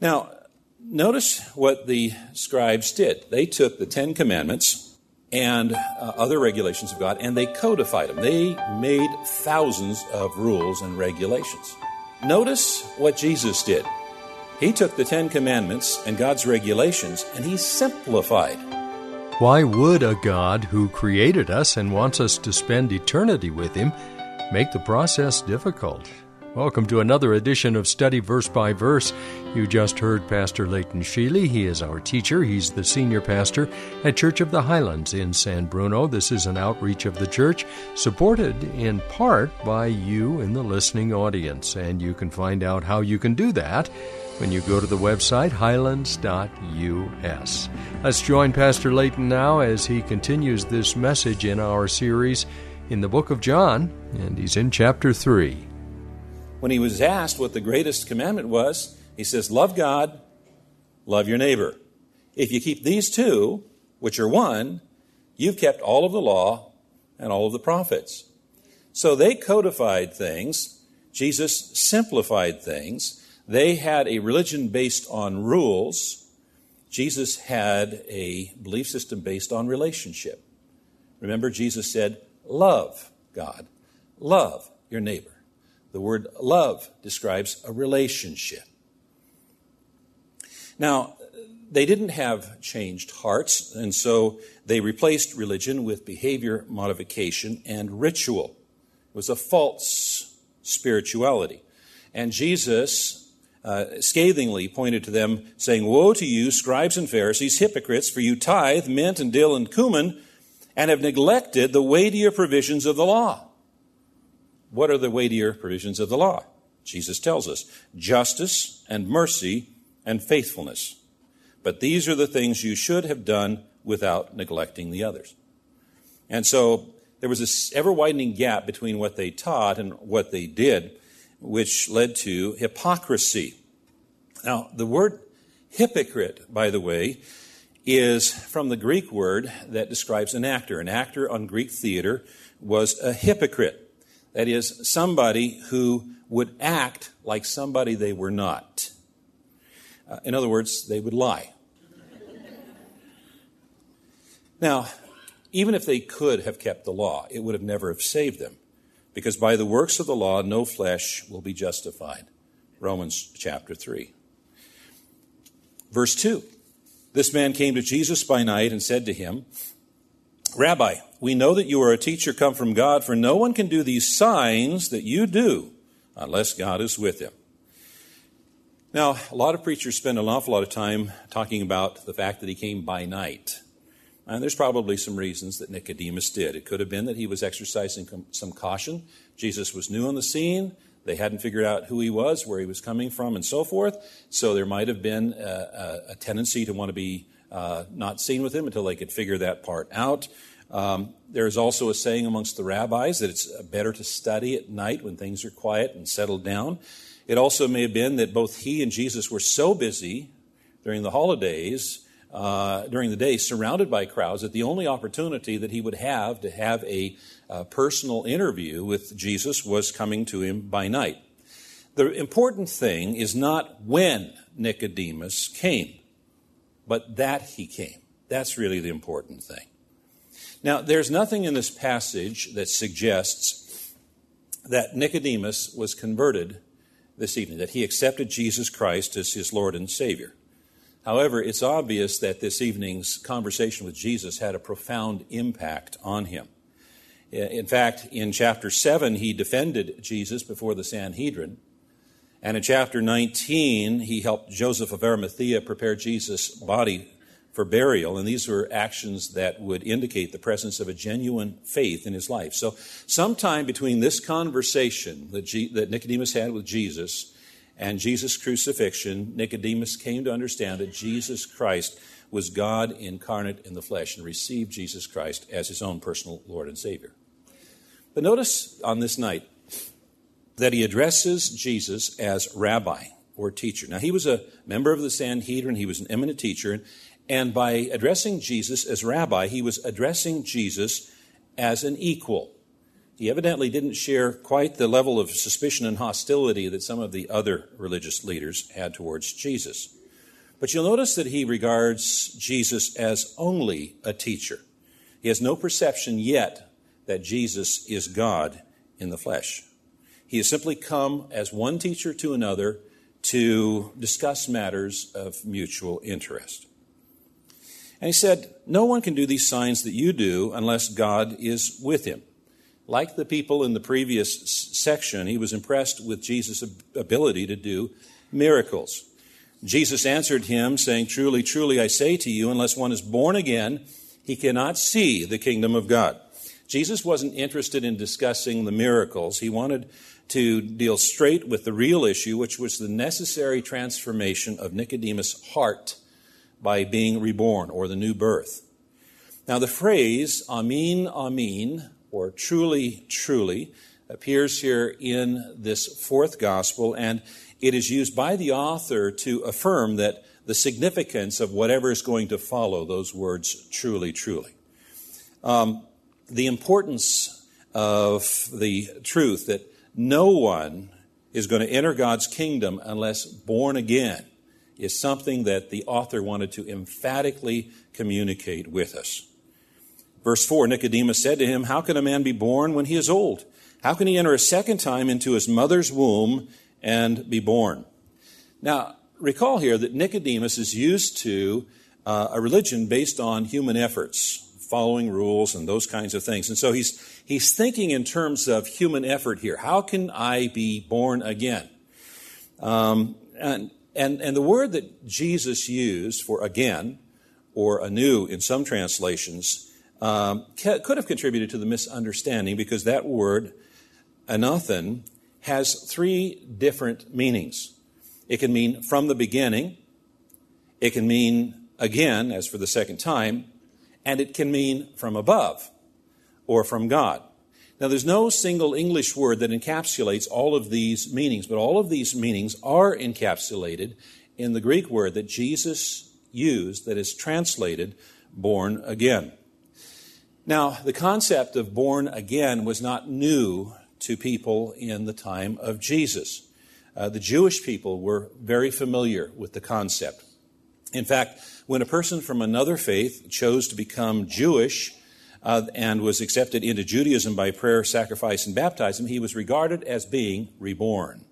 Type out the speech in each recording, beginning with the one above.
Now, notice what the scribes did. They took the Ten Commandments and uh, other regulations of God and they codified them. They made thousands of rules and regulations. Notice what Jesus did. He took the Ten Commandments and God's regulations and he simplified. Why would a God who created us and wants us to spend eternity with Him make the process difficult? Welcome to another edition of Study Verse by Verse. You just heard Pastor Leighton Sheely. He is our teacher. He's the senior pastor at Church of the Highlands in San Bruno. This is an outreach of the church supported in part by you in the listening audience. And you can find out how you can do that when you go to the website highlands.us. Let's join Pastor Leighton now as he continues this message in our series in the book of John, and he's in chapter 3. When he was asked what the greatest commandment was, he says, Love God, love your neighbor. If you keep these two, which are one, you've kept all of the law and all of the prophets. So they codified things, Jesus simplified things. They had a religion based on rules. Jesus had a belief system based on relationship. Remember, Jesus said, Love God, love your neighbor. The word love describes a relationship. Now, they didn't have changed hearts, and so they replaced religion with behavior modification and ritual. It was a false spirituality. And Jesus uh, scathingly pointed to them, saying, Woe to you, scribes and Pharisees, hypocrites, for you tithe mint and dill and cumin, and have neglected the weightier provisions of the law what are the weightier provisions of the law? Jesus tells us justice and mercy and faithfulness. But these are the things you should have done without neglecting the others. And so there was this ever widening gap between what they taught and what they did, which led to hypocrisy. Now, the word hypocrite, by the way, is from the Greek word that describes an actor. An actor on Greek theater was a hypocrite. That is, somebody who would act like somebody they were not. Uh, in other words, they would lie. now, even if they could have kept the law, it would have never have saved them. Because by the works of the law, no flesh will be justified. Romans chapter 3. Verse 2 This man came to Jesus by night and said to him, Rabbi, we know that you are a teacher come from God, for no one can do these signs that you do unless God is with him. Now, a lot of preachers spend an awful lot of time talking about the fact that he came by night. And there's probably some reasons that Nicodemus did. It could have been that he was exercising some caution. Jesus was new on the scene. They hadn't figured out who he was, where he was coming from, and so forth. So there might have been a, a, tendency to want to be uh, not seen with him until they could figure that part out. Um, there is also a saying amongst the rabbis that it's better to study at night when things are quiet and settled down. It also may have been that both he and Jesus were so busy during the holidays, uh, during the day, surrounded by crowds, that the only opportunity that he would have to have a uh, personal interview with Jesus was coming to him by night. The important thing is not when Nicodemus came, but that he came. That's really the important thing. Now, there's nothing in this passage that suggests that Nicodemus was converted this evening, that he accepted Jesus Christ as his Lord and Savior. However, it's obvious that this evening's conversation with Jesus had a profound impact on him. In fact, in chapter 7, he defended Jesus before the Sanhedrin. And in chapter 19, he helped Joseph of Arimathea prepare Jesus' body for burial, and these were actions that would indicate the presence of a genuine faith in his life. So, sometime between this conversation that, G- that Nicodemus had with Jesus and Jesus' crucifixion, Nicodemus came to understand that Jesus Christ was God incarnate in the flesh and received Jesus Christ as his own personal Lord and Savior. But notice on this night that he addresses Jesus as rabbi or teacher. Now, he was a member of the Sanhedrin, he was an eminent teacher, and by addressing Jesus as rabbi, he was addressing Jesus as an equal. He evidently didn't share quite the level of suspicion and hostility that some of the other religious leaders had towards Jesus. But you'll notice that he regards Jesus as only a teacher. He has no perception yet that Jesus is God in the flesh. He has simply come as one teacher to another to discuss matters of mutual interest. And he said, No one can do these signs that you do unless God is with him. Like the people in the previous section, he was impressed with Jesus' ability to do miracles. Jesus answered him, saying, Truly, truly, I say to you, unless one is born again, he cannot see the kingdom of God. Jesus wasn't interested in discussing the miracles. He wanted to deal straight with the real issue, which was the necessary transformation of Nicodemus' heart by being reborn or the new birth. Now, the phrase Amin, Amin, or truly, truly, appears here in this fourth gospel, and it is used by the author to affirm that the significance of whatever is going to follow those words, truly, truly. Um, the importance of the truth that no one is going to enter God's kingdom unless born again is something that the author wanted to emphatically communicate with us. Verse 4 Nicodemus said to him, How can a man be born when he is old? How can he enter a second time into his mother's womb and be born? Now, recall here that Nicodemus is used to uh, a religion based on human efforts, following rules and those kinds of things. And so he's, he's thinking in terms of human effort here. How can I be born again? Um, and, and, and the word that Jesus used for again, or anew in some translations, um, could have contributed to the misunderstanding because that word, anothen, has three different meanings. It can mean from the beginning, it can mean again, as for the second time, and it can mean from above or from God. Now, there's no single English word that encapsulates all of these meanings, but all of these meanings are encapsulated in the Greek word that Jesus used that is translated born again. Now, the concept of born again was not new to people in the time of Jesus. Uh, the Jewish people were very familiar with the concept. In fact, when a person from another faith chose to become Jewish uh, and was accepted into Judaism by prayer, sacrifice, and baptism, he was regarded as being reborn.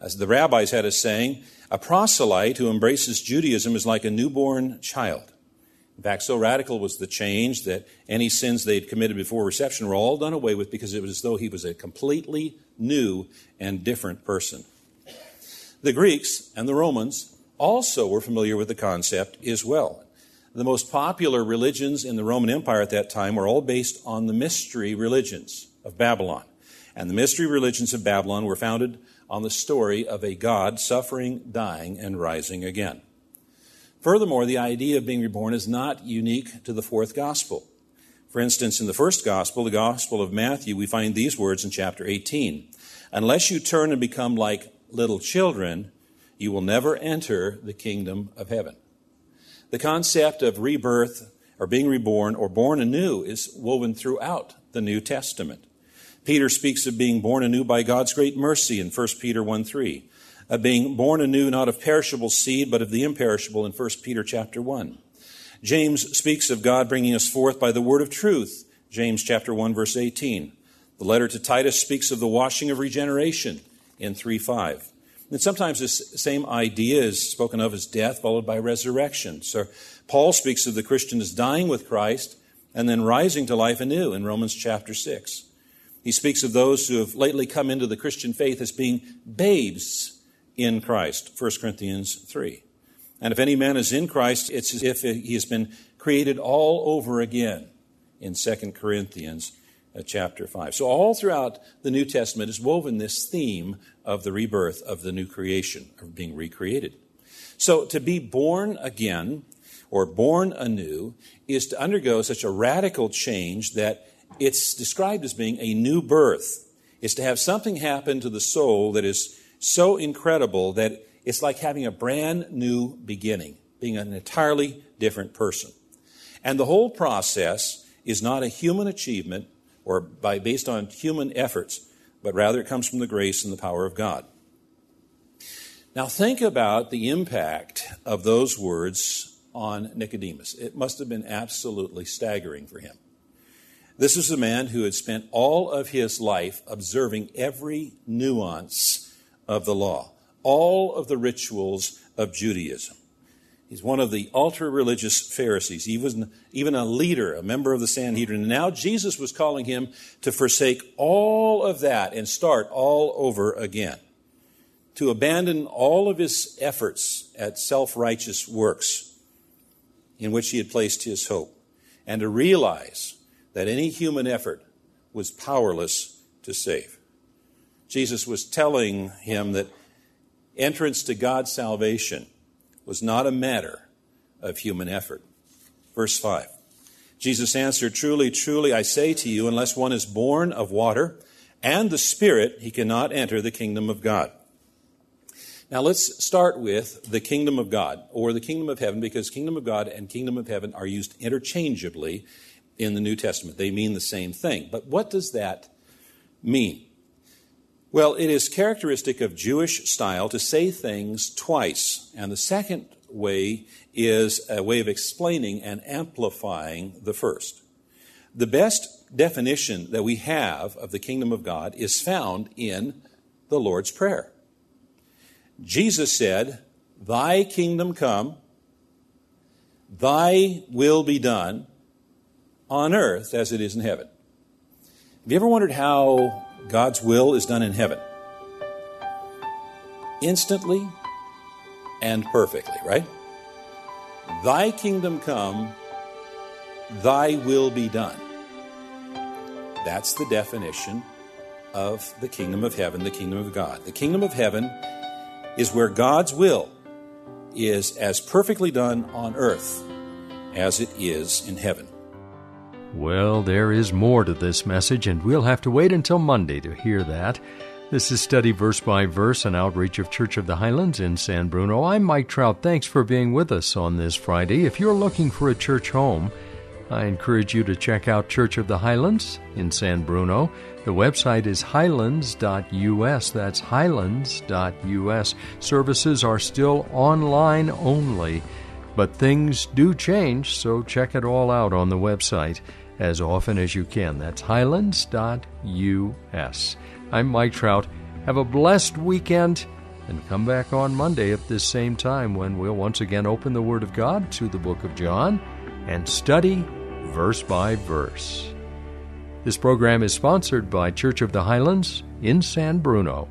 As the rabbis had a saying, a proselyte who embraces Judaism is like a newborn child. In fact, so radical was the change that any sins they'd committed before reception were all done away with because it was as though he was a completely new and different person. The Greeks and the Romans also were familiar with the concept as well. The most popular religions in the Roman Empire at that time were all based on the mystery religions of Babylon. And the mystery religions of Babylon were founded on the story of a God suffering, dying, and rising again. Furthermore, the idea of being reborn is not unique to the fourth gospel. For instance, in the first gospel, the gospel of Matthew, we find these words in chapter 18 Unless you turn and become like little children, you will never enter the kingdom of heaven. The concept of rebirth or being reborn or born anew is woven throughout the New Testament. Peter speaks of being born anew by God's great mercy in 1 Peter 1 3 of being born anew not of perishable seed but of the imperishable in 1 Peter chapter 1. James speaks of God bringing us forth by the word of truth, James chapter 1 verse 18. The letter to Titus speaks of the washing of regeneration in 3 5. And sometimes this same idea is spoken of as death followed by resurrection. So Paul speaks of the Christian as dying with Christ and then rising to life anew in Romans chapter 6. He speaks of those who have lately come into the Christian faith as being babes in Christ, 1 Corinthians 3. And if any man is in Christ, it's as if he has been created all over again in 2 Corinthians Uh, chapter 5. So, all throughout the New Testament is woven this theme of the rebirth of the new creation, of being recreated. So, to be born again or born anew is to undergo such a radical change that it's described as being a new birth. It's to have something happen to the soul that is so incredible that it's like having a brand new beginning, being an entirely different person. And the whole process is not a human achievement or by, based on human efforts, but rather it comes from the grace and the power of God. Now, think about the impact of those words on Nicodemus. It must have been absolutely staggering for him. This was a man who had spent all of his life observing every nuance of the law, all of the rituals of Judaism. He's one of the ultra religious Pharisees. He was even a leader, a member of the Sanhedrin. And now Jesus was calling him to forsake all of that and start all over again, to abandon all of his efforts at self righteous works in which he had placed his hope, and to realize that any human effort was powerless to save. Jesus was telling him that entrance to God's salvation was not a matter of human effort. Verse 5 Jesus answered, Truly, truly, I say to you, unless one is born of water and the Spirit, he cannot enter the kingdom of God. Now let's start with the kingdom of God or the kingdom of heaven because kingdom of God and kingdom of heaven are used interchangeably in the New Testament. They mean the same thing. But what does that mean? Well, it is characteristic of Jewish style to say things twice. And the second way is a way of explaining and amplifying the first. The best definition that we have of the kingdom of God is found in the Lord's Prayer. Jesus said, Thy kingdom come, thy will be done on earth as it is in heaven. Have you ever wondered how God's will is done in heaven. Instantly and perfectly, right? Thy kingdom come, thy will be done. That's the definition of the kingdom of heaven, the kingdom of God. The kingdom of heaven is where God's will is as perfectly done on earth as it is in heaven. Well, there is more to this message, and we'll have to wait until Monday to hear that. This is Study Verse by Verse, an outreach of Church of the Highlands in San Bruno. I'm Mike Trout. Thanks for being with us on this Friday. If you're looking for a church home, I encourage you to check out Church of the Highlands in San Bruno. The website is highlands.us. That's highlands.us. Services are still online only, but things do change, so check it all out on the website as often as you can. That's highlands.us. I'm Mike Trout. Have a blessed weekend and come back on Monday at this same time when we'll once again open the Word of God to the book of John and study verse by verse. This program is sponsored by Church of the Highlands in San Bruno.